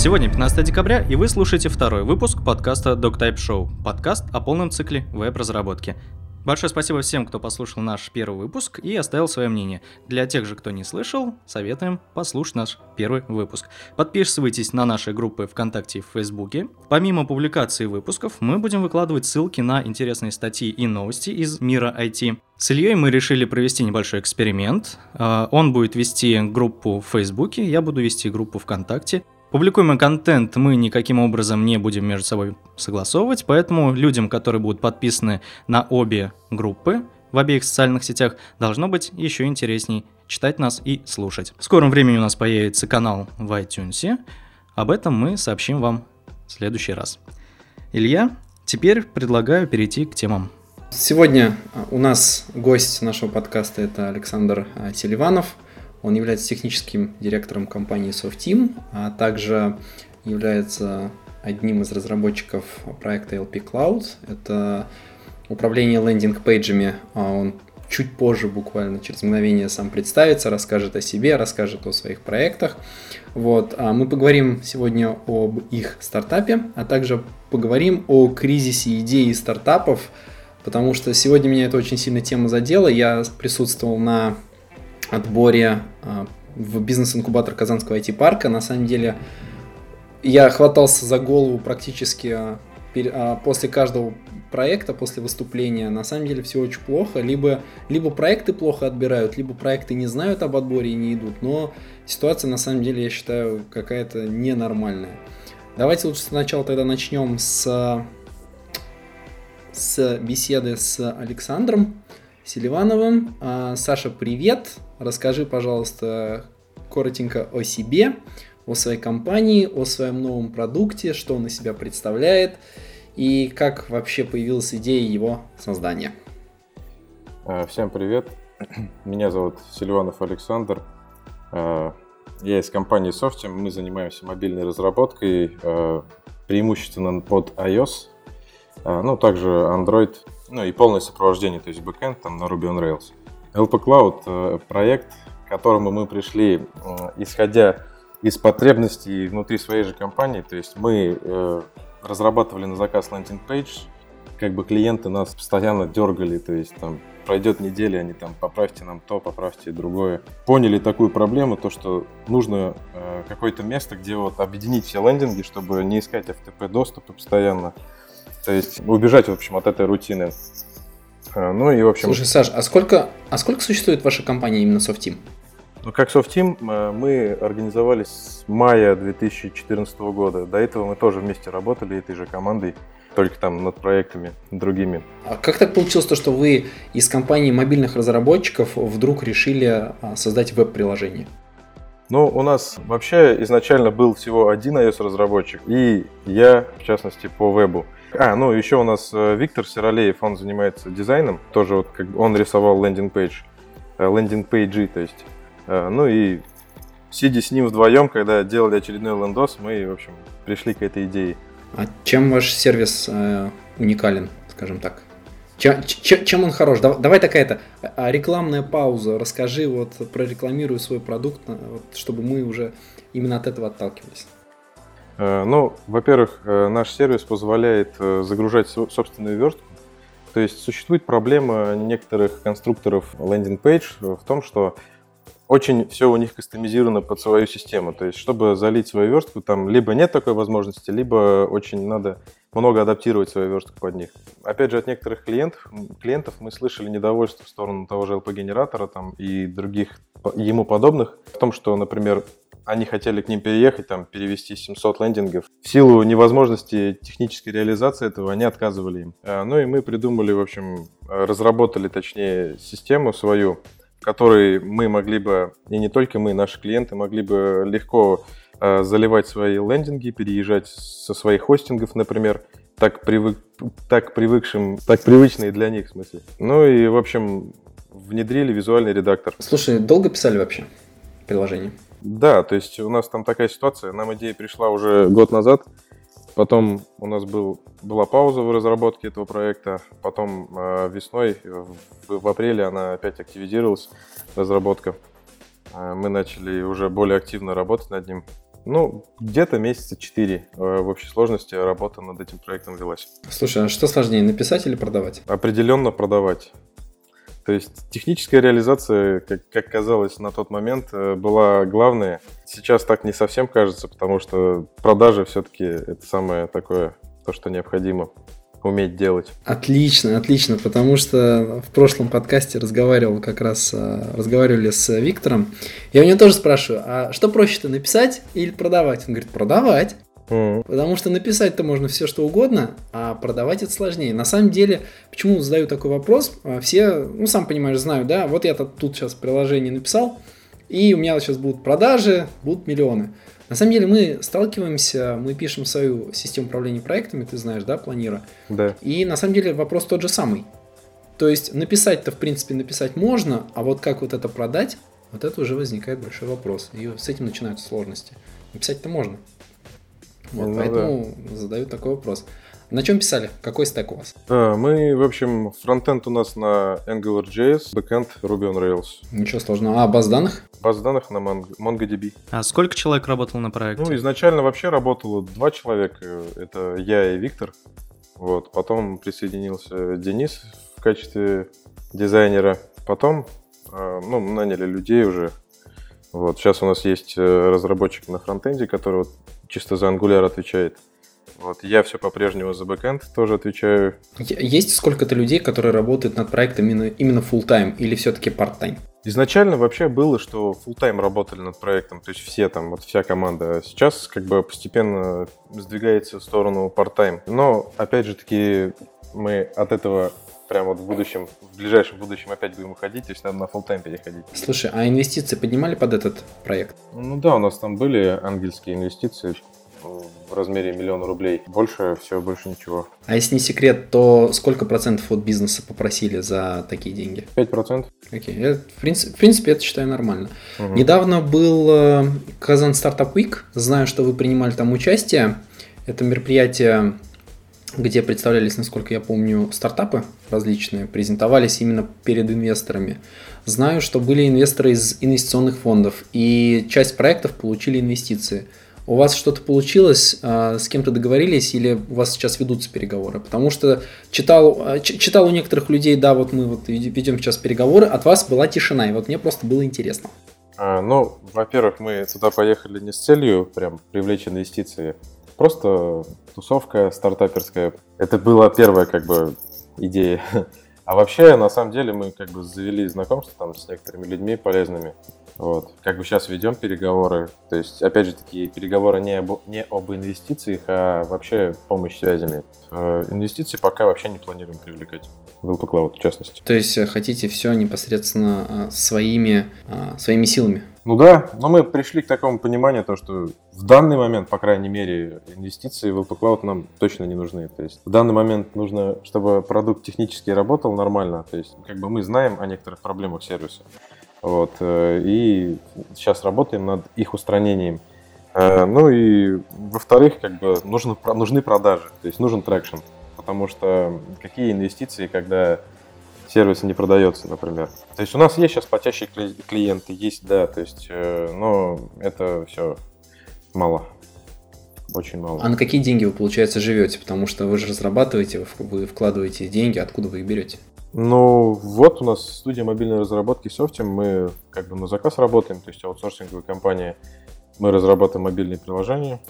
Сегодня 15 декабря, и вы слушаете второй выпуск подкаста DocType Show, подкаст о полном цикле веб-разработки. Большое спасибо всем, кто послушал наш первый выпуск и оставил свое мнение. Для тех же, кто не слышал, советуем послушать наш первый выпуск. Подписывайтесь на наши группы ВКонтакте и в Фейсбуке. Помимо публикации выпусков, мы будем выкладывать ссылки на интересные статьи и новости из мира IT. С Ильей мы решили провести небольшой эксперимент. А, он будет вести группу в Фейсбуке, я буду вести группу ВКонтакте. Публикуемый контент мы никаким образом не будем между собой согласовывать, поэтому людям, которые будут подписаны на обе группы в обеих социальных сетях, должно быть еще интересней читать нас и слушать. В скором времени у нас появится канал в iTunes. Об этом мы сообщим вам в следующий раз. Илья, теперь предлагаю перейти к темам. Сегодня у нас гость нашего подкаста это Александр Селиванов – он является техническим директором компании SoftTeam, а также является одним из разработчиков проекта LP Cloud. Это управление лендинг-пейджами. А он чуть позже, буквально через мгновение, сам представится, расскажет о себе, расскажет о своих проектах. Вот. А мы поговорим сегодня об их стартапе, а также поговорим о кризисе идей стартапов, потому что сегодня меня это очень сильно тема задела. Я присутствовал на отборе а, в бизнес-инкубатор Казанского IT-парка. На самом деле я хватался за голову практически а, а, после каждого проекта, после выступления. На самом деле все очень плохо. Либо, либо проекты плохо отбирают, либо проекты не знают об отборе и не идут. Но ситуация на самом деле, я считаю, какая-то ненормальная. Давайте лучше сначала тогда начнем с, с беседы с Александром. Селивановым. А, Саша, привет! Расскажи, пожалуйста, коротенько о себе, о своей компании, о своем новом продукте, что он из себя представляет и как вообще появилась идея его создания. А, всем привет! Меня зовут Селиванов Александр. А, я из компании Softim. Мы занимаемся мобильной разработкой, преимущественно под iOS, ну, также Android ну и полное сопровождение, то есть бэкэнд там на Ruby on Rails. LPCloud э, проект, к которому мы пришли, э, исходя из потребностей внутри своей же компании, то есть мы э, разрабатывали на заказ landing page, как бы клиенты нас постоянно дергали, то есть там пройдет неделя, они там поправьте нам то, поправьте другое. Поняли такую проблему, то что нужно э, какое-то место, где вот объединить все лендинги, чтобы не искать FTP доступа постоянно, то есть убежать, в общем, от этой рутины. А, ну и, в общем... Слушай, Саш, а сколько, а сколько существует ваша компания именно SoftTeam? Ну, как SoftTeam э, мы организовались с мая 2014 года. До этого мы тоже вместе работали этой же командой, только там над проектами другими. А как так получилось то, что вы из компании мобильных разработчиков вдруг решили а, создать веб-приложение? Ну, у нас вообще изначально был всего один iOS-разработчик, и я, в частности, по вебу. А, ну еще у нас э, Виктор Сиролеев, он занимается дизайном, тоже вот как он рисовал landing page, э, landing page -и, то есть. Э, ну и сидя с ним вдвоем, когда делали очередной лендос, мы, в общем, пришли к этой идее. А чем ваш сервис э, уникален, скажем так? Чем, чем, чем он хорош? Давай, давай такая-то а, рекламная пауза. Расскажи, вот прорекламируй свой продукт, вот, чтобы мы уже именно от этого отталкивались. Э, ну, во-первых, э, наш сервис позволяет э, загружать собственную верстку. То есть существует проблема некоторых конструкторов лендинг-пейдж в том, что очень все у них кастомизировано под свою систему. То есть, чтобы залить свою верстку, там либо нет такой возможности, либо очень надо много адаптировать свою верстку под них. Опять же, от некоторых клиентов, клиентов мы слышали недовольство в сторону того же LP-генератора там, и других ему подобных в том, что, например, они хотели к ним переехать, там, перевести 700 лендингов. В силу невозможности технической реализации этого они отказывали им. А, ну и мы придумали, в общем, разработали, точнее, систему свою, в которой мы могли бы, и не только мы, наши клиенты могли бы легко а, заливать свои лендинги, переезжать со своих хостингов, например, так, привык, так привыкшим, так привычные для них, в смысле. Ну и, в общем, внедрили визуальный редактор. Слушай, долго писали вообще приложение? Да, то есть у нас там такая ситуация. Нам идея пришла уже год назад. Потом у нас был, была пауза в разработке этого проекта. Потом э, весной, в, в апреле, она опять активизировалась, разработка. Э, мы начали уже более активно работать над ним. Ну, где-то месяца 4 э, в общей сложности работа над этим проектом велась. Слушай, а что сложнее, написать или продавать? Определенно продавать. То есть техническая реализация, как, как казалось на тот момент, э, была главная. Сейчас так не совсем кажется, потому что продажи все-таки это самое такое, то, что необходимо уметь делать. Отлично, отлично, потому что в прошлом подкасте разговаривал как раз, э, разговаривали с Виктором. Я у него тоже спрашиваю, а что проще-то, написать или продавать? Он говорит, продавать. Потому что написать-то можно все что угодно, а продавать это сложнее. На самом деле, почему задаю такой вопрос? А, все, ну сам понимаешь, знаю, да, вот я тут сейчас приложение написал, и у меня сейчас будут продажи, будут миллионы. На самом деле мы сталкиваемся, мы пишем свою систему управления проектами, ты знаешь, да, Планиро. Да. И на самом деле вопрос тот же самый. То есть написать-то в принципе написать можно, а вот как вот это продать, вот это уже возникает большой вопрос. И с этим начинаются сложности. Написать-то можно. Вот, ну, поэтому да. задаю такой вопрос. На чем писали? Какой стек у вас? А, мы, в общем, фронтенд у нас на AngularJS, бэкенд Ruby on Rails. Ничего сложного. А баз данных? Баз данных на MongoDB. А сколько человек работал на проекте? Ну, изначально вообще работало два человека. Это я и Виктор. Вот. Потом присоединился Денис в качестве дизайнера. Потом а, ну, наняли людей уже. Вот. Сейчас у нас есть э, разработчик на фронтенде, который вот чисто за Angular отвечает. Вот, я все по-прежнему за бэкэнд тоже отвечаю. Есть сколько-то людей, которые работают над проектом именно, именно full-time или все-таки part-time? Изначально вообще было, что full-time работали над проектом, то есть все там, вот вся команда. Сейчас как бы постепенно сдвигается в сторону part-time. Но, опять же таки, мы от этого прямо вот в будущем, в ближайшем будущем опять будем уходить, то есть надо на full time переходить. Слушай, а инвестиции поднимали под этот проект? Ну да, у нас там были ангельские инвестиции, в размере миллиона рублей. Больше, все, больше ничего. А если не секрет, то сколько процентов от бизнеса попросили за такие деньги? 5%. Окей, okay. в, принципе, в принципе, это считаю нормально. Угу. Недавно был э, Казан Стартап Week. Знаю, что вы принимали там участие. Это мероприятие где представлялись, насколько я помню, стартапы различные, презентовались именно перед инвесторами. Знаю, что были инвесторы из инвестиционных фондов, и часть проектов получили инвестиции – у вас что-то получилось, а, с кем-то договорились или у вас сейчас ведутся переговоры? Потому что читал, а, читал у некоторых людей, да, вот мы вот ведем сейчас переговоры, от вас была тишина, и вот мне просто было интересно. А, ну, во-первых, мы туда поехали не с целью прям привлечь инвестиции, просто тусовка стартаперская. Это была первая как бы идея. А вообще, на самом деле, мы как бы завели знакомство там с некоторыми людьми полезными. Вот. Как бы сейчас ведем переговоры. То есть, опять же, такие переговоры не об, не об инвестициях, а вообще помощь связями. Э, инвестиции пока вообще не планируем привлекать. В LP Cloud, в частности. То есть, э, хотите все непосредственно э, своими, своими силами? Ну да, но мы пришли к такому пониманию, то, что в данный момент, по крайней мере, инвестиции в LP Cloud нам точно не нужны. То есть в данный момент нужно, чтобы продукт технически работал нормально. То есть как бы мы знаем о некоторых проблемах сервиса. Вот, э, и сейчас работаем над их устранением. Э, ну и во-вторых, как бы нужны, нужны продажи, то есть нужен traction. Потому что какие инвестиции, когда сервис не продается, например. То есть у нас есть сейчас платящие клиенты, есть, да, то есть, э, но это все мало. Очень мало. А на какие деньги вы, получается, живете? Потому что вы же разрабатываете, вы вкладываете деньги, откуда вы их берете? Ну, вот у нас студия мобильной разработки Softim, мы как бы на заказ работаем, то есть аутсорсинговая компания, мы разрабатываем мобильные приложения,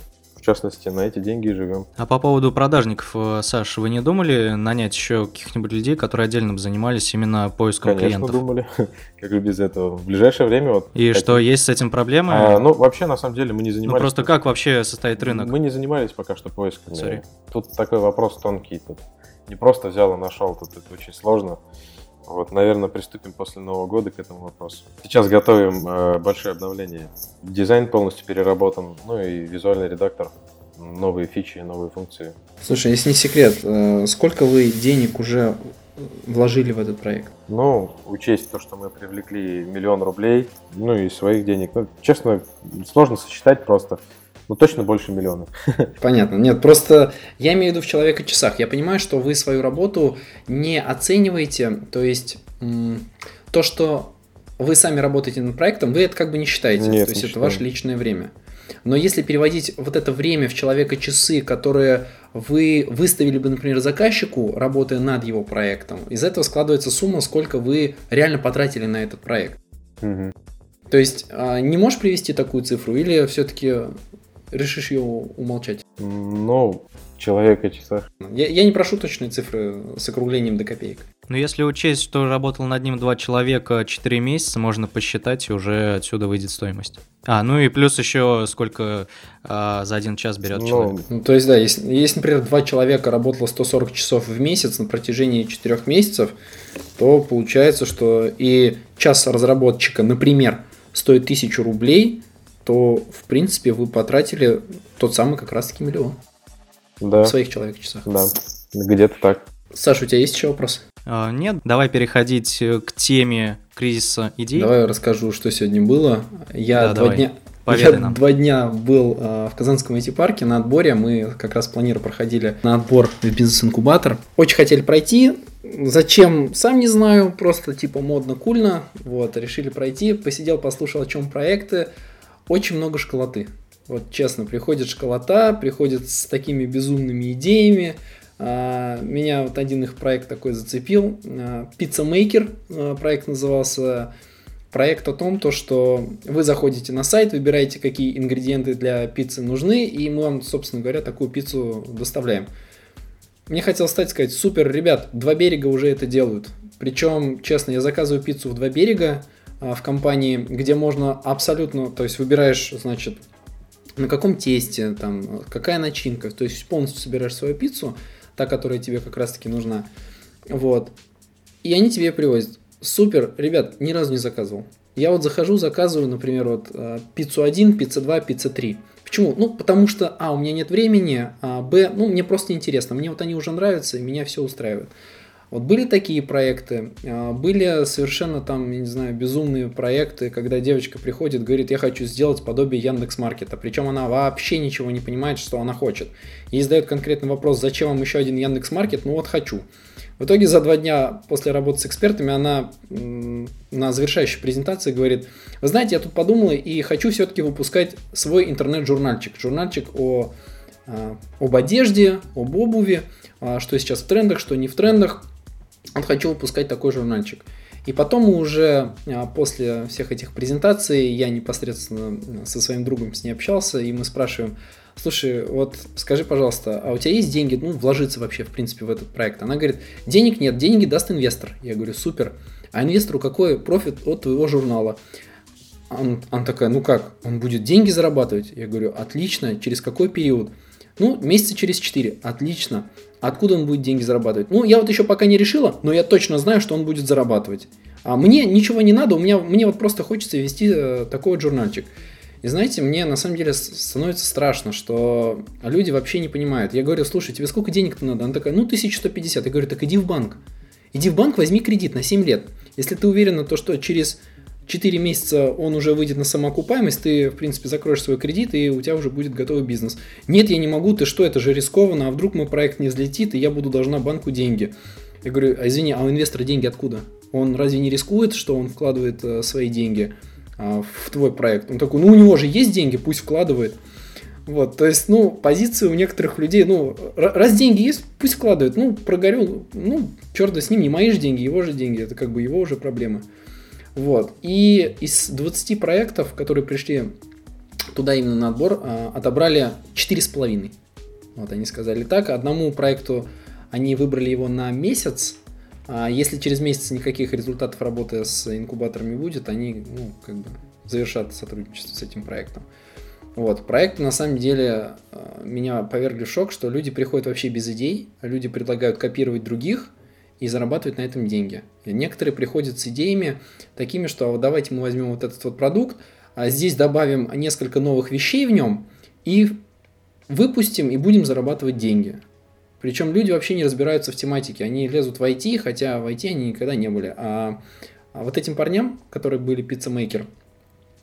в частности, на эти деньги и живем. А по поводу продажников, э, Саш, вы не думали нанять еще каких-нибудь людей, которые отдельно бы занимались именно поиском Конечно, клиентов? Конечно, думали. как же без этого. В ближайшее время вот... И хотим... что, есть с этим проблемы? А, ну, вообще, на самом деле, мы не занимались... Ну, просто как вообще состоит рынок? Мы не занимались пока что поисками. Sorry. Тут такой вопрос тонкий. Тут не просто взял и нашел, тут это очень сложно. Вот, наверное, приступим после Нового года к этому вопросу. Сейчас готовим э, большое обновление. Дизайн полностью переработан, ну и визуальный редактор, новые фичи, новые функции. Слушай, если не секрет, э, сколько вы денег уже вложили в этот проект? Ну, учесть то, что мы привлекли миллион рублей, ну и своих денег. Ну, честно, сложно сосчитать просто. Ну, точно больше миллиона. Понятно. Нет, просто я имею в виду в человека-часах. Я понимаю, что вы свою работу не оцениваете, то есть то, что вы сами работаете над проектом, вы это как бы не считаете. Нет, то есть не это считаю. ваше личное время. Но если переводить вот это время в человека часы, которые вы выставили бы, например, заказчику, работая над его проектом, из этого складывается сумма, сколько вы реально потратили на этот проект. Угу. То есть а, не можешь привести такую цифру или все-таки решишь ее умолчать? Ну, человека часах. Я, я не прошу точные цифры с округлением до копеек. Но если учесть, что работал над ним два человека 4 месяца, можно посчитать, и уже отсюда выйдет стоимость. А, ну и плюс еще сколько а, за один час берет ну, человек. Ну, то есть, да, если, если, например, два человека работало 140 часов в месяц на протяжении 4 месяцев, то получается, что и час разработчика, например, стоит 1000 рублей, то, в принципе, вы потратили тот самый как раз-таки миллион. Да. В своих человек-часах. Да, где-то так. Саша, у тебя есть еще вопросы? А, нет, давай переходить э, к теме кризиса идей. Давай расскажу, что сегодня было. Я да, два давай. дня. Поведай я нам. два дня был э, в Казанском IT-парке на отборе. Мы как раз планировали проходили на отбор в бизнес-инкубатор. Очень хотели пройти. Зачем, сам не знаю, просто типа модно, кульно. Вот, решили пройти. Посидел, послушал, о чем проекты. Очень много школоты. Вот честно, приходит школота, приходит с такими безумными идеями, а, меня вот один их проект такой зацепил. Pizza Maker а, проект назывался. Проект о том, то, что вы заходите на сайт, выбираете, какие ингредиенты для пиццы нужны, и мы вам, собственно говоря, такую пиццу доставляем. Мне хотелось стать сказать, супер, ребят, два берега уже это делают. Причем, честно, я заказываю пиццу в два берега а, в компании, где можно абсолютно, то есть выбираешь, значит, на каком тесте, там, какая начинка, то есть полностью собираешь свою пиццу, та, которая тебе как раз-таки нужна. Вот. И они тебе привозят. Супер, ребят, ни разу не заказывал. Я вот захожу, заказываю, например, вот э, пиццу 1, пицца 2, пицца 3. Почему? Ну, потому что, а, у меня нет времени, а, б, ну, мне просто интересно. Мне вот они уже нравятся, и меня все устраивает. Вот были такие проекты, а, были совершенно там, я не знаю, безумные проекты, когда девочка приходит, говорит, я хочу сделать подобие Яндекс Маркета, причем она вообще ничего не понимает, что она хочет. Ей задают конкретный вопрос, зачем вам еще один Яндекс Маркет, ну вот хочу. В итоге за два дня после работы с экспертами она на завершающей презентации говорит, вы знаете, я тут подумала и хочу все-таки выпускать свой интернет-журнальчик, журнальчик о, а, об одежде, об обуви, а, что сейчас в трендах, что не в трендах, вот хочу выпускать такой журнальчик. И потом уже а, после всех этих презентаций я непосредственно со своим другом с ней общался, и мы спрашиваем, слушай, вот скажи, пожалуйста, а у тебя есть деньги, ну, вложиться вообще, в принципе, в этот проект? Она говорит, денег нет, деньги даст инвестор. Я говорю, супер. А инвестору какой профит от твоего журнала? Он, он такая, ну как, он будет деньги зарабатывать? Я говорю, отлично, через какой период? Ну, месяца через 4. Отлично. Откуда он будет деньги зарабатывать? Ну, я вот еще пока не решила, но я точно знаю, что он будет зарабатывать. А мне ничего не надо, у меня, мне вот просто хочется вести э, такой вот журнальчик. И знаете, мне на самом деле становится страшно, что люди вообще не понимают. Я говорю, слушай, тебе сколько денег-то надо? Она такая, ну, 1150. Я говорю, так иди в банк. Иди в банк, возьми кредит на 7 лет. Если ты уверена, то что через 4 месяца он уже выйдет на самоокупаемость, ты, в принципе, закроешь свой кредит, и у тебя уже будет готовый бизнес. Нет, я не могу, ты что, это же рискованно, а вдруг мой проект не взлетит, и я буду должна банку деньги. Я говорю, а извини, а у инвестора деньги откуда? Он разве не рискует, что он вкладывает э, свои деньги э, в твой проект? Он такой, ну у него же есть деньги, пусть вкладывает. Вот, то есть, ну, позиции у некоторых людей, ну, раз деньги есть, пусть вкладывает. Ну, прогорел, ну, черт с ним, не мои же деньги, его же деньги, это как бы его уже проблема. Вот. И из 20 проектов, которые пришли туда именно на отбор, а, отобрали 4,5. Вот они сказали так. Одному проекту они выбрали его на месяц. А если через месяц никаких результатов работы с инкубаторами будет, они ну, как бы завершат сотрудничество с этим проектом. Вот, проекты на самом деле а, меня повергли в шок, что люди приходят вообще без идей, люди предлагают копировать других, и зарабатывать на этом деньги. И некоторые приходят с идеями такими, что «А давайте мы возьмем вот этот вот продукт, а здесь добавим несколько новых вещей в нем и выпустим и будем зарабатывать деньги. Причем люди вообще не разбираются в тематике, они лезут в IT, хотя в IT они никогда не были. А, а вот этим парням, которые были пиццемейкер,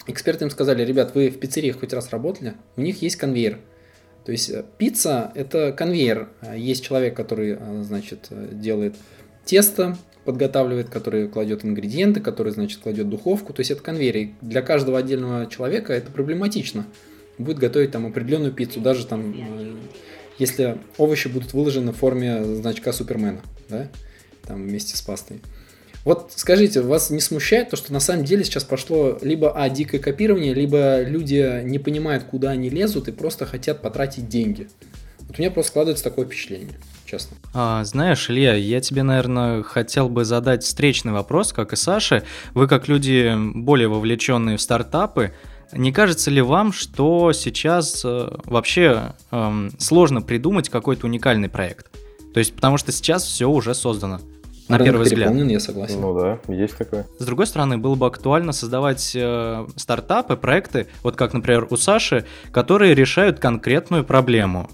эксперты им сказали, ребят, вы в пиццериях хоть раз работали, у них есть конвейер. То есть э, пицца – это конвейер. Есть человек, который, э, значит, э, делает тесто подготавливает, который кладет ингредиенты, который, значит, кладет духовку. То есть это конвейер. для каждого отдельного человека это проблематично. будет готовить там определенную пиццу, даже там, э, если овощи будут выложены в форме значка Супермена, да, там вместе с пастой. Вот скажите, вас не смущает то, что на самом деле сейчас пошло либо а, дикое копирование, либо люди не понимают, куда они лезут и просто хотят потратить деньги? Вот у меня просто складывается такое впечатление, честно. А, знаешь, Илья, я тебе, наверное, хотел бы задать встречный вопрос, как и Саше. Вы, как люди более вовлеченные в стартапы, не кажется ли вам, что сейчас э, вообще э, сложно придумать какой-то уникальный проект? То есть, потому что сейчас все уже создано на Рынок первый взгляд. я согласен. Ну да, есть такое. С другой стороны, было бы актуально создавать э, стартапы, проекты, вот как, например, у Саши, которые решают конкретную проблему.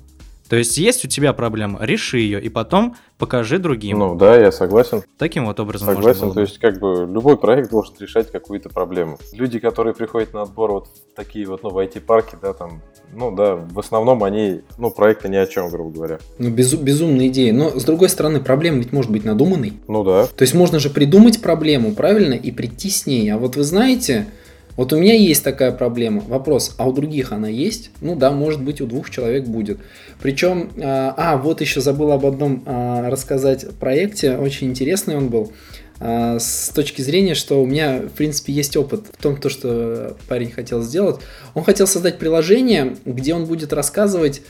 То есть есть у тебя проблема, реши ее, и потом покажи другим. Ну да, я согласен. Таким вот образом можно Согласен, было то есть как бы любой проект должен решать какую-то проблему. Люди, которые приходят на отбор вот в такие вот, ну, в IT-парки, да, там, ну да, в основном они, ну, проекты ни о чем, грубо говоря. Ну, безу- безумная идея. Но, с другой стороны, проблема ведь может быть надуманной. Ну да, То есть можно же придумать проблему, правильно, и прийти с ней. А вот вы знаете, вот у меня есть такая проблема. Вопрос, а у других она есть? Ну да, может быть, у двух человек будет. Причем, а, а, вот еще забыл об одном а, рассказать проекте, очень интересный он был. А, С точки зрения, что у меня, в принципе, есть опыт в том, то, что парень хотел сделать. Он хотел создать приложение, где он будет рассказывать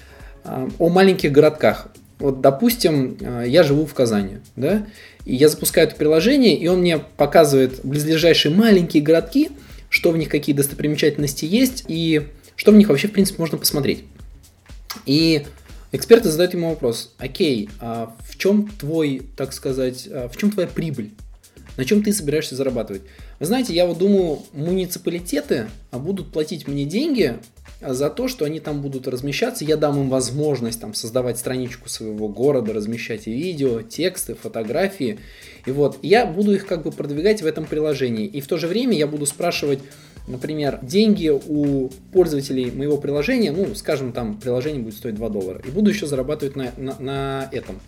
о маленьких городках. Вот, допустим, я живу в Казани, да, и я запускаю это приложение, и он мне показывает близлежащие маленькие городки, что в них какие достопримечательности есть, и что в них вообще, в принципе, можно посмотреть. И эксперты задают ему вопрос, окей, а в чем твой, так сказать, а в чем твоя прибыль? На чем ты собираешься зарабатывать? Вы знаете, я вот думаю, муниципалитеты а, будут платить мне деньги а, за то, что они там будут размещаться. Я дам им возможность там создавать страничку своего города, размещать видео, тексты, фотографии. И вот я буду их как бы продвигать в этом приложении. И в то же время я буду спрашивать, например, деньги у пользователей моего приложения, ну, скажем, там приложение будет стоить 2 доллара. И буду еще зарабатывать на, на, на этом.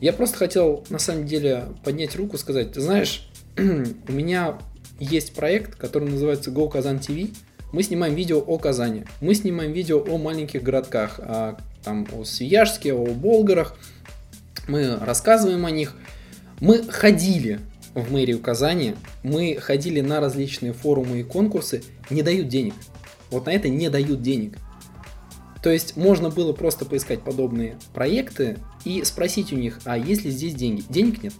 Я просто хотел, на самом деле, поднять руку, сказать, ты знаешь, у меня есть проект, который называется Go Kazan TV. Мы снимаем видео о Казани. Мы снимаем видео о маленьких городках, а, там о Свияжске, о Болгарах. Мы рассказываем о них. Мы ходили в мэрию Казани, мы ходили на различные форумы и конкурсы, не дают денег. Вот на это не дают денег. То есть можно было просто поискать подобные проекты и спросить у них, а есть ли здесь деньги? Денег нет.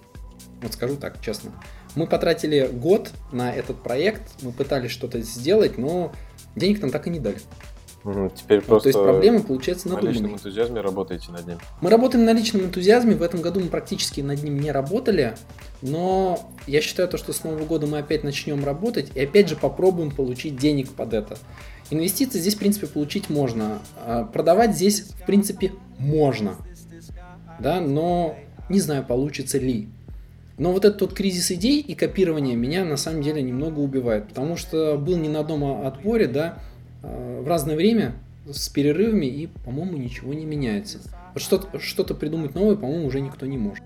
Вот скажу так, честно. Мы потратили год на этот проект, мы пытались что-то сделать, но денег нам так и не дали. Мгм, теперь Вот, просто то есть проблема получается на личном энтузиазме работаете над ним. Мы работаем на личном энтузиазме, в этом году мы практически над ним не работали, но я считаю то, что с Нового года мы опять начнем работать и опять же попробуем получить денег под это. Инвестиции здесь, в принципе, получить можно. А Продавать здесь, в принципе, можно. Да, но не знаю, получится ли. Но вот этот вот кризис идей и копирование меня на самом деле немного убивает, потому что был не на одном отборе, да, в разное время с перерывами и, по-моему, ничего не меняется. Вот что-то, что-то придумать новое, по-моему, уже никто не может.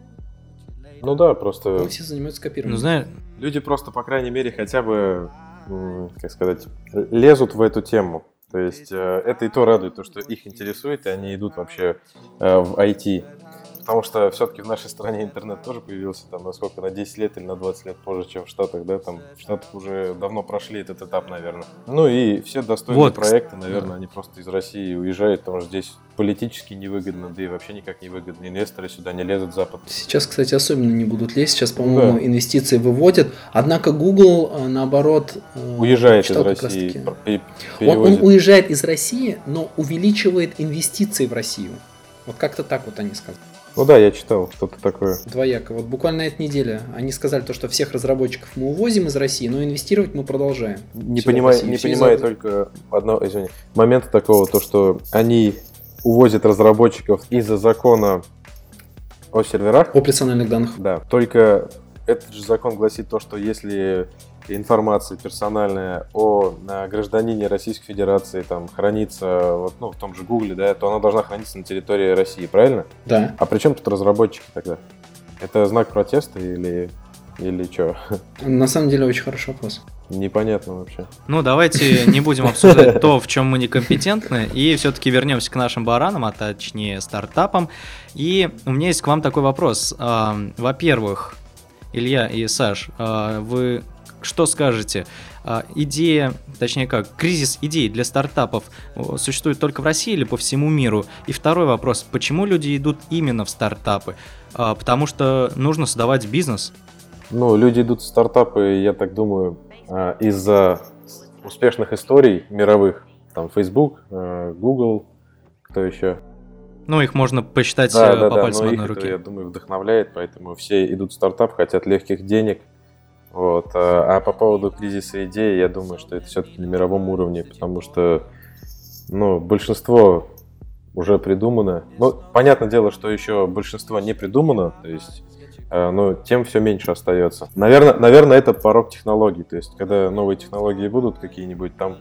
Ну да, просто Мы все занимаются Ну, копированием. знаешь, люди просто, по крайней мере, хотя бы, как сказать, лезут в эту тему. То есть э, это и то радует, то, что их интересует, и они идут вообще э, в IT. Потому что все-таки в нашей стране интернет тоже появился там на сколько, на 10 лет или на 20 лет позже, чем в Штатах, да, там в Штатах уже давно прошли этот этап, наверное. Ну и все достойные Вот, проекты, наверное, да. они просто из России уезжают, потому что здесь политически невыгодно, да и вообще никак не выгодно. Инвесторы сюда не лезут, Запад. Сейчас, кстати, особенно не будут лезть. Сейчас, по-моему, Да. инвестиции выводят. Однако Google, э, наоборот, э, Уезжает из России, Он, он уезжает из России, но увеличивает инвестиции в Россию. Вот как-то так вот они сказали. Ну да, я читал что-то такое. Двояко. Вот буквально на этой неделе они сказали то, что всех разработчиков мы увозим из России, но инвестировать мы продолжаем. Не понимаю, не понимаю только одно, извини, момента такого, то что они увозят разработчиков из-за закона о серверах. О персональных данных. Да, только этот же закон гласит то, что если информация персональная о э, гражданине Российской Федерации там хранится вот, ну, в том же Гугле, да, то она должна храниться на территории России, правильно? Да. А при чем тут разработчики тогда? Это знак протеста или или что? На самом деле очень хороший вопрос. Непонятно вообще. Ну, давайте не будем обсуждать то, в чем мы некомпетентны, и все-таки вернемся к нашим баранам, а точнее стартапам. И у меня есть к вам такой вопрос. А, во-первых, Илья и Саш, а, вы что скажете? А, идея, точнее как, кризис идей для стартапов существует только в России или по всему миру? И второй вопрос, почему люди идут именно в стартапы? Потому что нужно создавать бизнес. Ну, люди идут в стартапы, я так думаю, а, из-за успешных историй мировых, там Facebook, Google, кто еще? Ну, их можно посчитать да, э, по да, пальцам да, одной руки. Это, я думаю, вдохновляет, поэтому все идут в стартап, хотят легких денег. Вот. А, а по поводу кризиса идей, я думаю, что это все-таки на мировом уровне, потому что ну, большинство уже придумано. Ну, понятное дело, что еще большинство не придумано, то есть Э, но тем все меньше остается. Наверное, наверное, это порог технологий. То есть, когда новые технологии будут какие-нибудь, там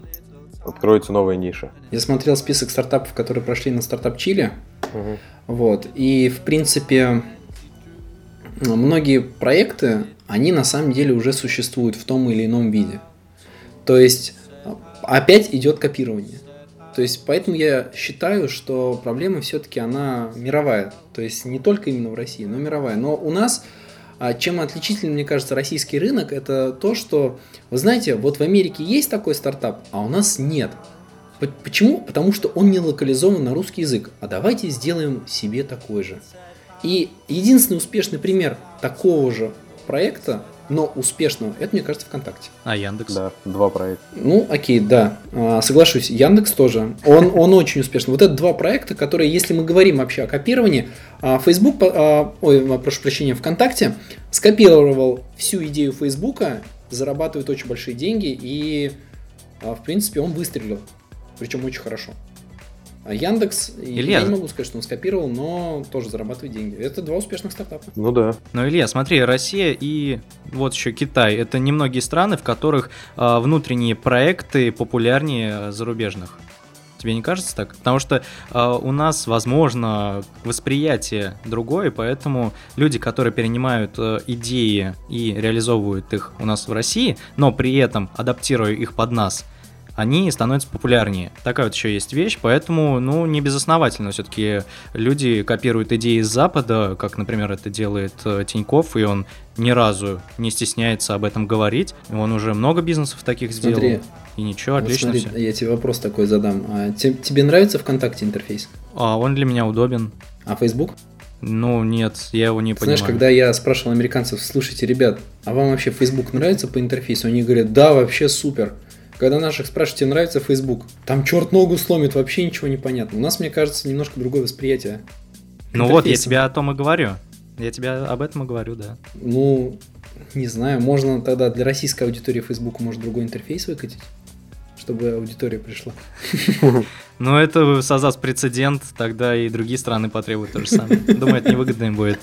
откроются новые ниши. Я смотрел список стартапов, которые прошли на стартап Чили. Угу. Вот. И, в принципе, многие проекты, они на самом деле уже существуют в том или ином виде. То есть, опять идет копирование. То есть, поэтому я считаю, что проблема все-таки она мировая. То есть, не только именно в России, но мировая. Но у нас, а, чем отличительный, мне кажется, российский рынок, это то, что, вы знаете, вот в Америке есть такой стартап, а у нас нет. Почему? Потому что он не локализован на русский язык. А давайте сделаем себе такой же. И единственный успешный пример такого же проекта но успешного, это, мне кажется, ВКонтакте. А Яндекс? Да, два проекта. Ну, окей, да, а, соглашусь. Яндекс тоже. Он, он очень успешный. Вот это два проекта, которые, если мы говорим вообще о копировании, а, Facebook, а, ой, прошу прощения, ВКонтакте скопировал всю идею Фейсбука, зарабатывает очень большие деньги, и, в принципе, он выстрелил. Причем очень хорошо. А Яндекс, Илья... я не могу сказать, что он скопировал, но тоже зарабатывает деньги. Это два успешных стартапа. Ну да. Но, Илья, смотри, Россия и вот еще Китай. Это немногие страны, в которых э, внутренние проекты популярнее зарубежных. Тебе не кажется так? Потому что э, у нас, возможно, восприятие другое, поэтому люди, которые перенимают э, идеи и реализовывают их у нас в России, но при этом адаптируя их под нас, они становятся популярнее. Такая вот еще есть вещь, поэтому, ну, не безосновательно все-таки люди копируют идеи из Запада, как, например, это делает э, Тиньков, и он ни разу не стесняется об этом говорить. Он уже много бизнесов таких сделал. Смотри, и ничего, вот отлично смотри, все. Я тебе вопрос такой задам. А тебе, тебе нравится ВКонтакте интерфейс? А он для меня удобен. А Facebook? Ну, нет, я его не понимаю. Знаешь, когда я спрашивал американцев, слушайте, ребят, а вам вообще Facebook нравится по интерфейсу? Они говорят, да, вообще супер. Когда наших спрашивают, тебе нравится Facebook, там черт ногу сломит, вообще ничего не понятно. У нас, мне кажется, немножко другое восприятие. Ну вот, я тебе о том и говорю. Я тебе об этом и говорю, да. Ну, не знаю, можно тогда для российской аудитории Facebook может другой интерфейс выкатить, чтобы аудитория пришла. Ну, это создаст прецедент, тогда и другие страны потребуют то же самое. Думаю, это невыгодно им будет.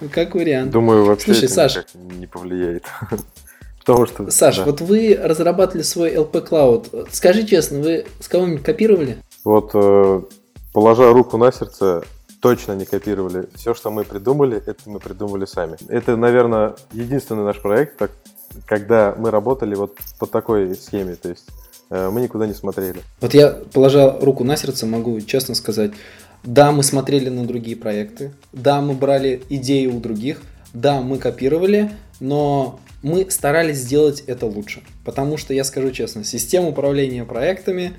Ну, как вариант. Думаю, вообще Слушай, Саш, не повлияет. Потому что, Саш, да. вот вы разрабатывали свой LP Cloud. Скажи честно, вы с кого-нибудь копировали? Вот, э, положа руку на сердце, точно не копировали. Все, что мы придумали, это мы придумали сами. Это, наверное, единственный наш проект, так, когда мы работали вот по такой схеме. То есть э, мы никуда не смотрели. Вот я, положа руку на сердце, могу честно сказать, да, мы смотрели на другие проекты, да, мы брали идеи у других, да, мы копировали, но мы старались сделать это лучше. Потому что, я скажу честно, система управления проектами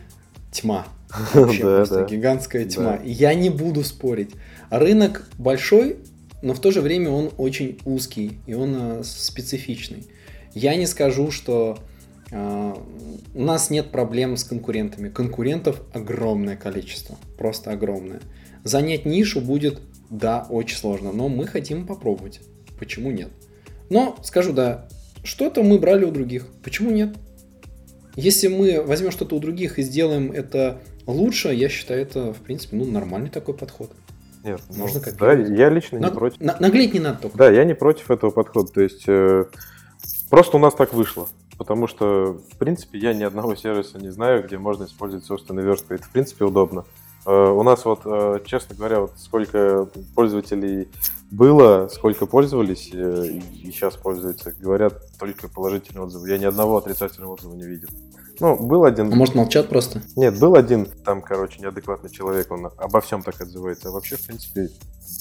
тьма. Вообще да, просто да. гигантская тьма. Да. Я не буду спорить. Рынок большой, но в то же время он очень узкий и он э, специфичный. Я не скажу, что э, у нас нет проблем с конкурентами. Конкурентов огромное количество, просто огромное. Занять нишу будет, да, очень сложно, но мы хотим попробовать. Почему нет? Но, скажу, да, что-то мы брали у других. Почему нет? Если мы возьмем что-то у других и сделаем это лучше, я считаю, это, в принципе, ну, нормальный такой подход. Нет, ну, можно как Да, я лично не на, против. На, наглеть не надо только. Да, я не против этого подхода. То есть, э, просто у нас так вышло. Потому что, в принципе, я ни одного сервиса не знаю, где можно использовать собственную верстку. Это, в принципе, удобно. У нас вот, честно говоря, вот сколько пользователей было, сколько пользовались и сейчас пользуются, говорят только положительные отзывы. Я ни одного отрицательного отзыва не видел. Ну, был один... А может, молчат просто? Нет, был один, там, короче, неадекватный человек, он обо всем так отзывается. А вообще, в принципе,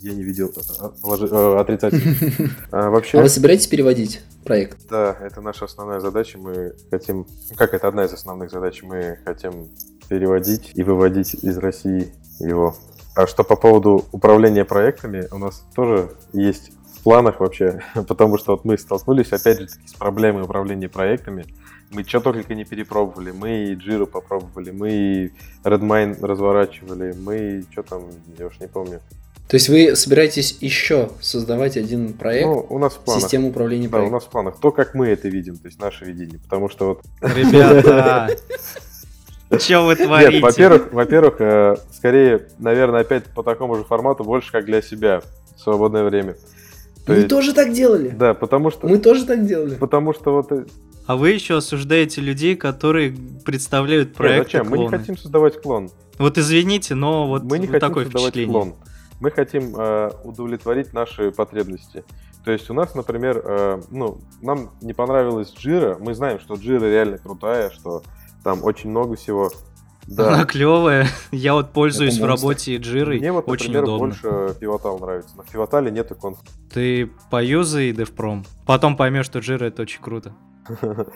я не видел э, э, отрицательных. А, вообще... а вы собираетесь переводить проект? Да, это наша основная задача. Мы хотим... Как это одна из основных задач? Мы хотим переводить и выводить из России его. А что по поводу управления проектами, у нас тоже есть в планах вообще, потому что вот мы столкнулись опять же с проблемой управления проектами. Мы что только не перепробовали. Мы и Jira попробовали, мы и Redmine разворачивали, мы и что там, я уж не помню. То есть вы собираетесь еще создавать один проект, ну, у нас в планах. систему управления проектом? Да, у нас в планах. То, как мы это видим, то есть наше видение. Потому что вот... Ребята, что вы творите? Нет, во-первых, во-первых, э, скорее, наверное, опять по такому же формату, больше как для себя в свободное время. То Мы есть... тоже так делали. Да, потому что... Мы тоже так делали. Потому что вот э, а вы еще осуждаете людей, которые представляют проект. Зачем? Мы не хотим создавать клон. Вот извините, но вот мы не хотим такое создавать клон. Мы хотим э, удовлетворить наши потребности. То есть у нас, например, э, ну, нам не понравилась Джира. Мы знаем, что Джира реально крутая, что там очень много всего. Да. Она клевая. Я вот пользуюсь в работе джирой. Мне вот, очень например, удобно. больше пивотал нравится. На пивотале нету конф. Ты поюзай DevProm. Потом поймешь, что джира это очень круто.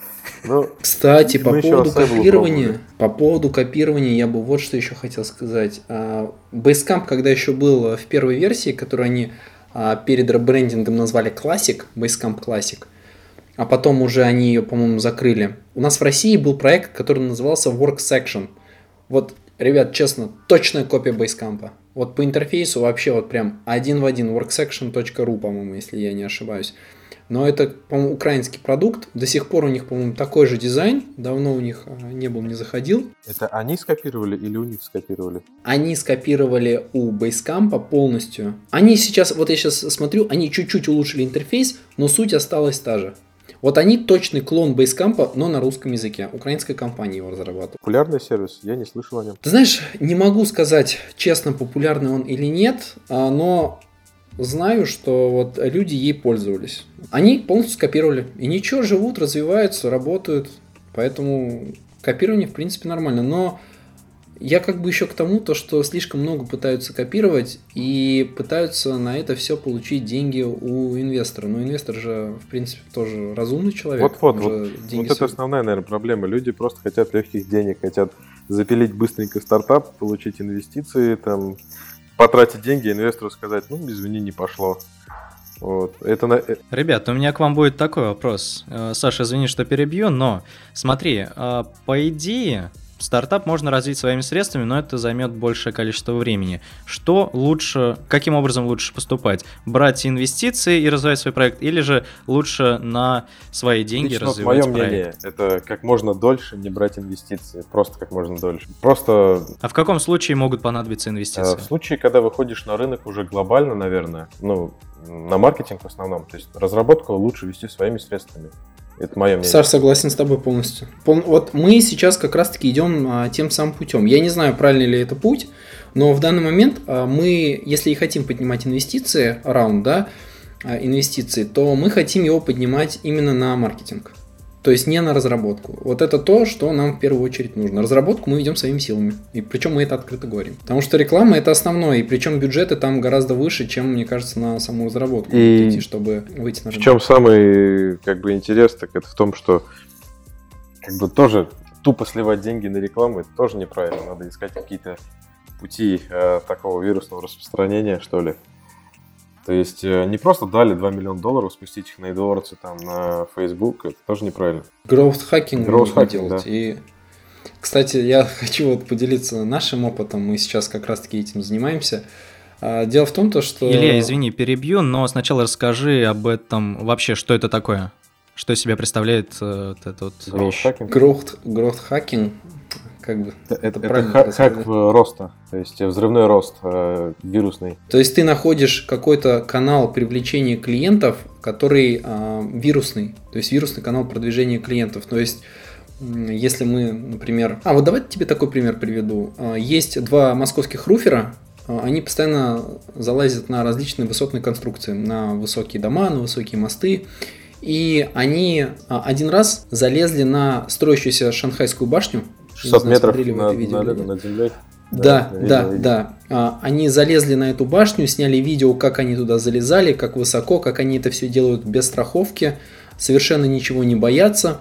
Ну, Кстати, по поводу копирования, по поводу копирования я бы вот что еще хотел сказать. А, Basecamp, когда еще был в первой версии, которую они а, перед ребрендингом назвали Classic, Basecamp Classic, а потом уже они ее, по-моему, закрыли. У нас в России был проект, который назывался Work Section. Вот, ребят, честно, точная копия Basecamp. Вот по интерфейсу вообще вот прям один в один worksection.ru, по-моему, если я не ошибаюсь. Но это, по-моему, украинский продукт. До сих пор у них, по-моему, такой же дизайн. Давно у них а, не был, не заходил. Это они скопировали или у них скопировали? Они скопировали у Basecamp полностью. Они сейчас, вот я сейчас смотрю, они чуть-чуть улучшили интерфейс, но суть осталась та же. Вот они точный клон Basecamp, но на русском языке. Украинская компания его разрабатывает. Популярный сервис? Я не слышал о нем. Ты знаешь, не могу сказать, честно, популярный он или нет, а, но знаю, что вот люди ей пользовались. Они полностью скопировали. И ничего, живут, развиваются, работают. Поэтому копирование, в принципе, нормально. Но я как бы еще к тому, то, что слишком много пытаются копировать и пытаются на это все получить деньги у инвестора. Но инвестор же, в принципе, тоже разумный человек. Вот-вот, вот, вот это основная, наверное, проблема. Люди просто хотят легких денег, хотят запилить быстренько стартап, получить инвестиции, там, потратить деньги, инвестору сказать, ну, извини, не пошло. Вот. Это на... Э, Ребят, у меня к вам будет такой вопрос. Э, Саша, извини, что перебью, но смотри, э, по идее, Стартап можно развить своими средствами, но это займет большее количество времени. Что лучше, каким образом лучше поступать? Брать инвестиции и развивать свой проект, или же лучше на свои деньги Лично развивать мое проект? мнение, это как можно дольше не брать инвестиции, просто как можно дольше. Просто... А в каком случае могут понадобиться инвестиции? В случае, когда выходишь на рынок уже глобально, наверное, ну, на маркетинг в основном, то есть разработку лучше вести своими средствами. Это мое мнение. Саш, согласен с тобой полностью. Пол... Вот мы сейчас как раз-таки идем а, тем самым путем. Я не знаю, правильный ли это путь, но в данный момент а, мы, если и хотим поднимать инвестиции, раунд, да, а, инвестиции, то мы хотим его поднимать именно на маркетинг. То есть не на разработку. Вот это то, что нам в первую очередь нужно. Разработку мы ведем своими силами. И причем мы это открыто говорим. Потому что реклама это основное. И причем бюджеты там гораздо выше, чем, мне кажется, на саму разработку и идти, чтобы выйти на рынок. В чем самый как бы интерес, так это в том, что как бы тоже тупо сливать деньги на рекламу, это тоже неправильно. Надо искать какие-то пути э, такого вирусного распространения, что ли. То есть э, не просто дали 2 миллиона долларов, спустить их на AdWords, там, на Facebook, это тоже неправильно. Growth hacking Growth hacking, делать. Да. И, кстати, я хочу вот поделиться нашим опытом, мы сейчас как раз-таки этим занимаемся. А, дело в том, то, что... Илья, извини, перебью, но сначала расскажи об этом вообще, что это такое? Что из себя представляет э, вот эта вот вещь? Growth, growth hacking как бы это, это, это хак, роста, то есть взрывной рост э, вирусный. То есть ты находишь какой-то канал привлечения клиентов, который э, вирусный, то есть вирусный канал продвижения клиентов. То есть если мы, например... А, вот давайте тебе такой пример приведу. А, есть два московских руфера, а, они постоянно залазят на различные высотные конструкции, на высокие дома, на высокие мосты. И они один раз залезли на строящуюся шанхайскую башню. 600 знаю, метров на, видео, на, над землей. Да, да, видел, да, видел. да. Они залезли на эту башню, сняли видео, как они туда залезали, как высоко, как они это все делают без страховки, совершенно ничего не боятся.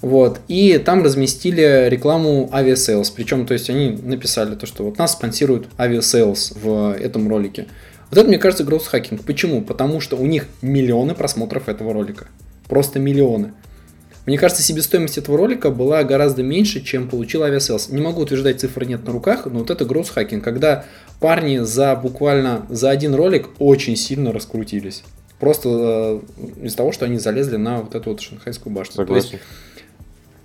Вот. И там разместили рекламу Aviasales. Причем, то есть они написали то, что вот нас спонсирует Aviasales в этом ролике. Вот это, мне кажется, growth hacking. Почему? Потому что у них миллионы просмотров этого ролика. Просто миллионы. Мне кажется, себестоимость этого ролика была гораздо меньше, чем получил Aviasales. Не могу утверждать, цифры нет на руках, но вот это growth hacking, когда парни за буквально за один ролик очень сильно раскрутились. Просто э, из-за того, что они залезли на вот эту вот шанхайскую башню. Согласен. То есть,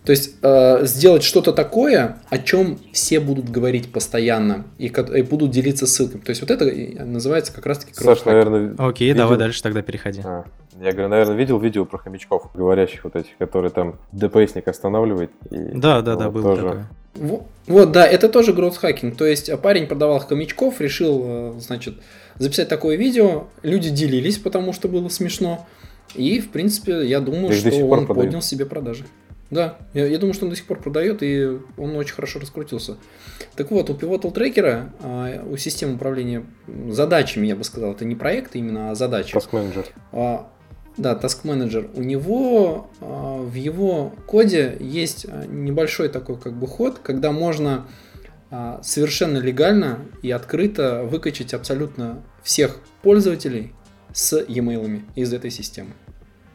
то есть э, сделать что-то такое, о чем все будут говорить постоянно и, и будут делиться ссылками. То есть вот это называется как раз-таки Саш, наверное, Окей, видел... давай дальше тогда переходи. А, я говорю, наверное, видел видео про хомячков, говорящих вот этих, которые там ДПСник останавливает. И да, да, вот да, было тоже... такое. Вот, вот, да, это тоже growth хакинг. То есть парень продавал хомячков, решил, э, значит, записать такое видео. Люди делились, потому что было смешно. И, в принципе, я думаю, Их что он продают. поднял себе продажи. Да, я, я думаю, что он до сих пор продает, и он очень хорошо раскрутился. Так вот, у Pivotal Tracker, а, у системы управления задачами, я бы сказал, это не проект именно, а задачи. Task Manager. А, да, Task Manager. У него, а, в его коде есть небольшой такой как бы ход, когда можно а, совершенно легально и открыто выкачать абсолютно всех пользователей с e-mail из этой системы.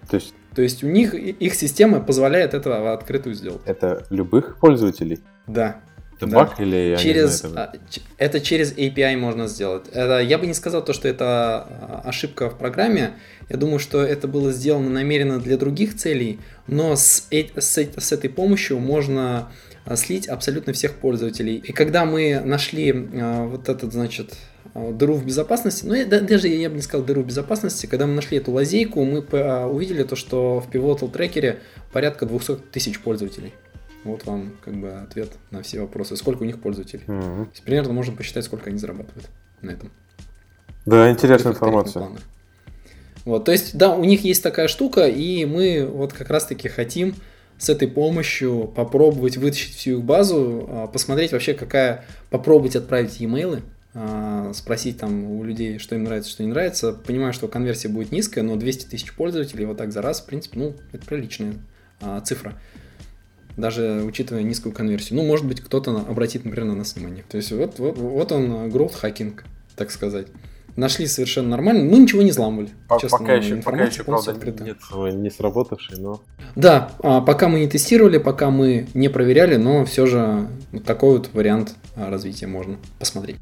То есть то есть у них их система позволяет это в открытую сделать. Это любых пользователей? Да. Это да. баг или через, знаю, это... это через API можно сделать. Это, я бы не сказал то, что это а, ошибка в программе. Я думаю, что это было сделано намеренно для других целей, но с, с, с этой помощью можно а, слить абсолютно всех пользователей. И когда мы нашли а, вот этот, значит, Э, дыру в безопасности, ну, даже я бы не сказал дыру в безопасности, когда мы нашли эту лазейку, мы а, увидели то, что в Pivotal трекере порядка 200 тысяч пользователей. Вот вам как бы ответ на все вопросы. Сколько у них пользователей. Mm-hmm. есть, примерно можно посчитать, сколько они зарабатывают на этом. Да, интересная информация. Вот, то есть, да, у них есть такая штука, и мы вот как раз-таки хотим с этой помощью попробовать вытащить всю их базу, а, посмотреть вообще, какая, попробовать отправить e-mail, спросить там у людей, что им нравится, что не нравится. Понимаю, что конверсия будет низкая, но 200 тысяч пользователей вот так за раз, в принципе, ну, это приличная а, цифра. Даже учитывая низкую конверсию. Ну, может быть, кто-то обратит, например, на нас внимание. То есть вот, вот, вот он, growth hacking, так сказать. Нашли совершенно нормально. Мы ничего не взламывали. По- честно, пока, еще, пока еще, правда, открыта. нет не сработавший, но... Да, а, пока мы не тестировали, пока мы не проверяли, но все же такой вот вариант а, развития можно посмотреть.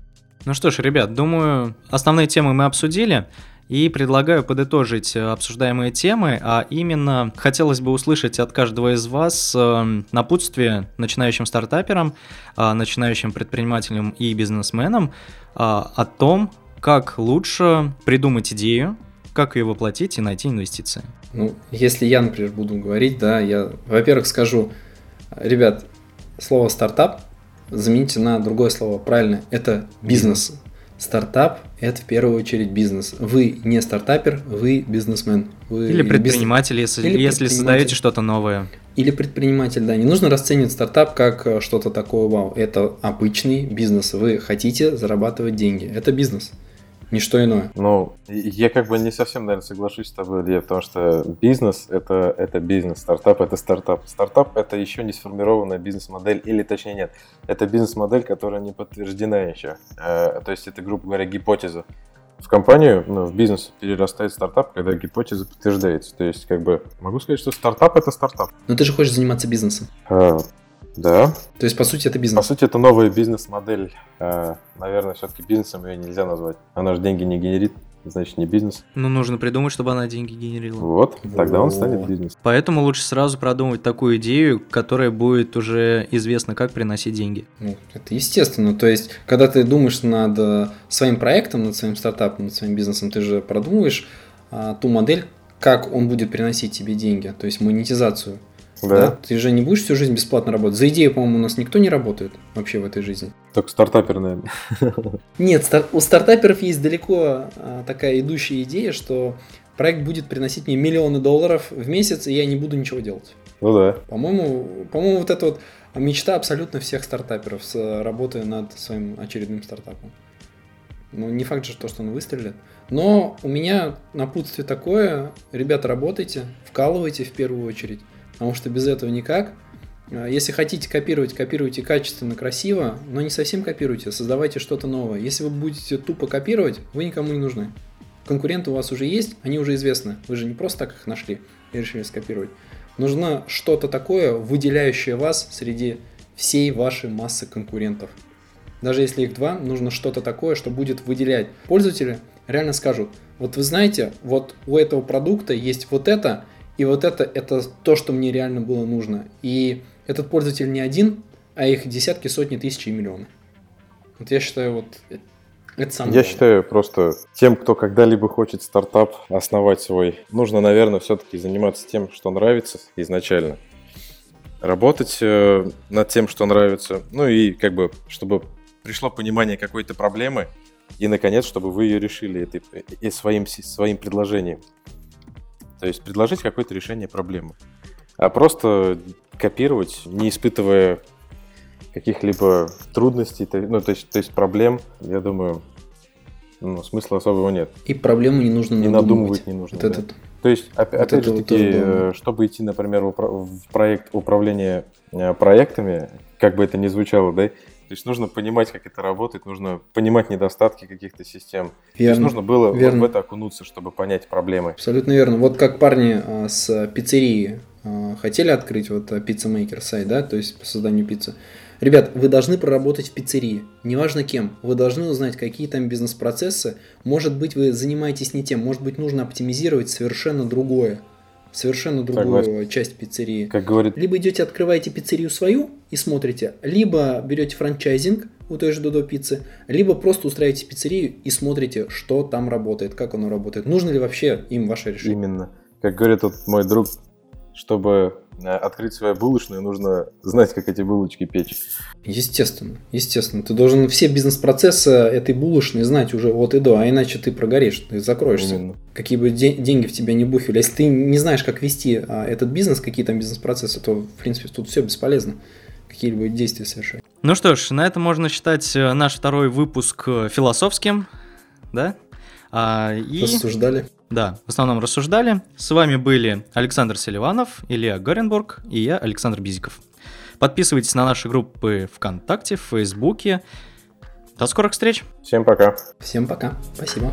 Ну что ж, ребят, думаю, основные темы мы обсудили. И предлагаю подытожить обсуждаемые темы, а именно хотелось бы услышать от каждого из вас э, напутствие начинающим стартаперам, э, начинающим предпринимателям и бизнесменам э, о том, как лучше придумать идею, как ее воплотить и найти инвестиции. Ну, если я, например, буду говорить, да, я, во-первых, скажу, ребят, слово стартап замените на другое слово, правильно, это бизнес. Стартап – это в первую очередь бизнес. Вы не стартапер, вы бизнесмен. Вы или предприниматель, бизнес... если, или если создаете что-то новое. Или предприниматель, да. Не нужно расценивать стартап как э, что-то такое вау. Это обычный бизнес. Вы хотите зарабатывать деньги. Это бизнес ничто иное. Ну, я как бы не совсем, наверное, соглашусь с тобой, Илья, потому что бизнес это, это бизнес, стартап это стартап. Стартап это еще не сформированная бизнес-модель, или точнее нет, это бизнес-модель, которая не подтверждена еще. Э, то есть это, грубо говоря, гипотеза. В компанию, ну, в бизнес перерастает стартап, когда гипотеза подтверждается. То есть, как бы, могу сказать, что стартап это стартап. Но ты же хочешь заниматься бизнесом. А, да. То есть, по сути, это бизнес. По сути, это новая бизнес-модель. Э, наверное, все-таки бизнесом ее нельзя назвать. Она же деньги не генерит, значит, не бизнес. Ну, нужно придумать, чтобы она деньги генерила. Вот, тогда он станет бизнес. Поэтому лучше сразу продумать такую идею, которая будет уже известна, как приносить деньги. Ну, это естественно. То есть, когда ты думаешь над э, своим проектом, над своим стартапом, над своим бизнесом, ты же продумываешь а, ту модель, как он будет приносить тебе деньги, то есть монетизацию Да. да. Ты же не будешь всю жизнь бесплатно работать. За идею, по-моему, у нас никто не работает вообще в этой жизни. Только стартаперы, наверное. Нет, стар- у стартаперов есть далеко а, такая идущая идея, что проект будет приносить мне миллионы долларов в месяц, и я не буду ничего делать. Ну да. По-моему, по-моему, вот это вот мечта абсолютно всех стартаперов, с работой над своим очередным стартапом. Ну, не факт же то, что он выстрелит. Но у меня напутствие такое, ребята, работайте, вкалывайте в первую очередь, потому что без этого никак. А, если хотите копировать, копируйте качественно, красиво, но не совсем копируйте, создавайте что-то новое. Если вы будете тупо копировать, вы никому не нужны. Конкуренты у вас уже есть, они уже известны. Вы же не просто так их нашли и решили скопировать. Нужно что-то такое, выделяющее вас среди всей вашей массы конкурентов. Даже если их два, нужно что-то такое, что будет выделять. Пользователи реально скажут, вот вы знаете, вот у этого продукта есть вот это, и вот это, это то, что мне реально было нужно. И этот пользователь не один, а их десятки, сотни, тысячи и миллионы. Вот я считаю, вот это самое. Я считаю, просто тем, кто когда-либо хочет стартап основать свой, нужно, наверное, все-таки заниматься тем, что нравится изначально. Работать э, над тем, что нравится. Ну и как бы, чтобы пришло понимание какой-то проблемы, и, наконец, чтобы вы ее решили этой, и своим, своим предложением. То есть предложить какое-то решение проблемы. А просто копировать, не испытывая каких-либо трудностей, ну, то есть, то есть проблем, я думаю, ну, смысла особого нет. И проблему не нужно и надумывать. не нужно. Вот да. этот, то есть, опять, вот опять же таки, чтобы идти, например, в проект управления э, проектами, как бы это ни звучало, да, то есть нужно понимать, как это работает, нужно понимать недостатки каких-то систем. Верно. То есть нужно было верно. Вот в это окунуться, чтобы понять проблемы. Абсолютно верно. Вот как парни а, с пиццерии а, хотели открыть вот пиццемейкер сайт, да, то есть по созданию пиццы. Ребят, вы должны проработать в пиццерии, неважно кем. Вы должны узнать, какие там бизнес-процессы. Может быть, вы занимаетесь не тем, может быть, нужно оптимизировать совершенно другое. Совершенно другую Согласен. часть пиццерии. Как говорит... Либо идете, открываете пиццерию свою и смотрите, либо берете франчайзинг у той же Додо пиццы, либо просто устраиваете пиццерию и смотрите, что там работает, как оно работает. Нужно ли вообще им ваше решение? Именно. Как говорит вот мой друг, чтобы Э, открыть свою булочную, нужно знать, как эти булочки печь. Естественно, естественно. Ты должен все бизнес-процессы этой булочной знать уже от и до, а иначе ты прогоришь, ты закроешься. Именно. Какие бы де- деньги в тебя не бухили. Если ты не знаешь, как вести а, этот бизнес, какие там бизнес-процессы, то, в принципе, тут все бесполезно какие-либо действия совершать. Ну что ж, на этом можно считать э, наш второй выпуск э, философским, да? А, и... Рассуждали. Да, в основном рассуждали. С вами были Александр Селиванов, Илья Горенбург и я, Александр Бизиков. Подписывайтесь на наши группы ВКонтакте, в Фейсбуке. До скорых встреч. Всем пока. Всем пока. Спасибо.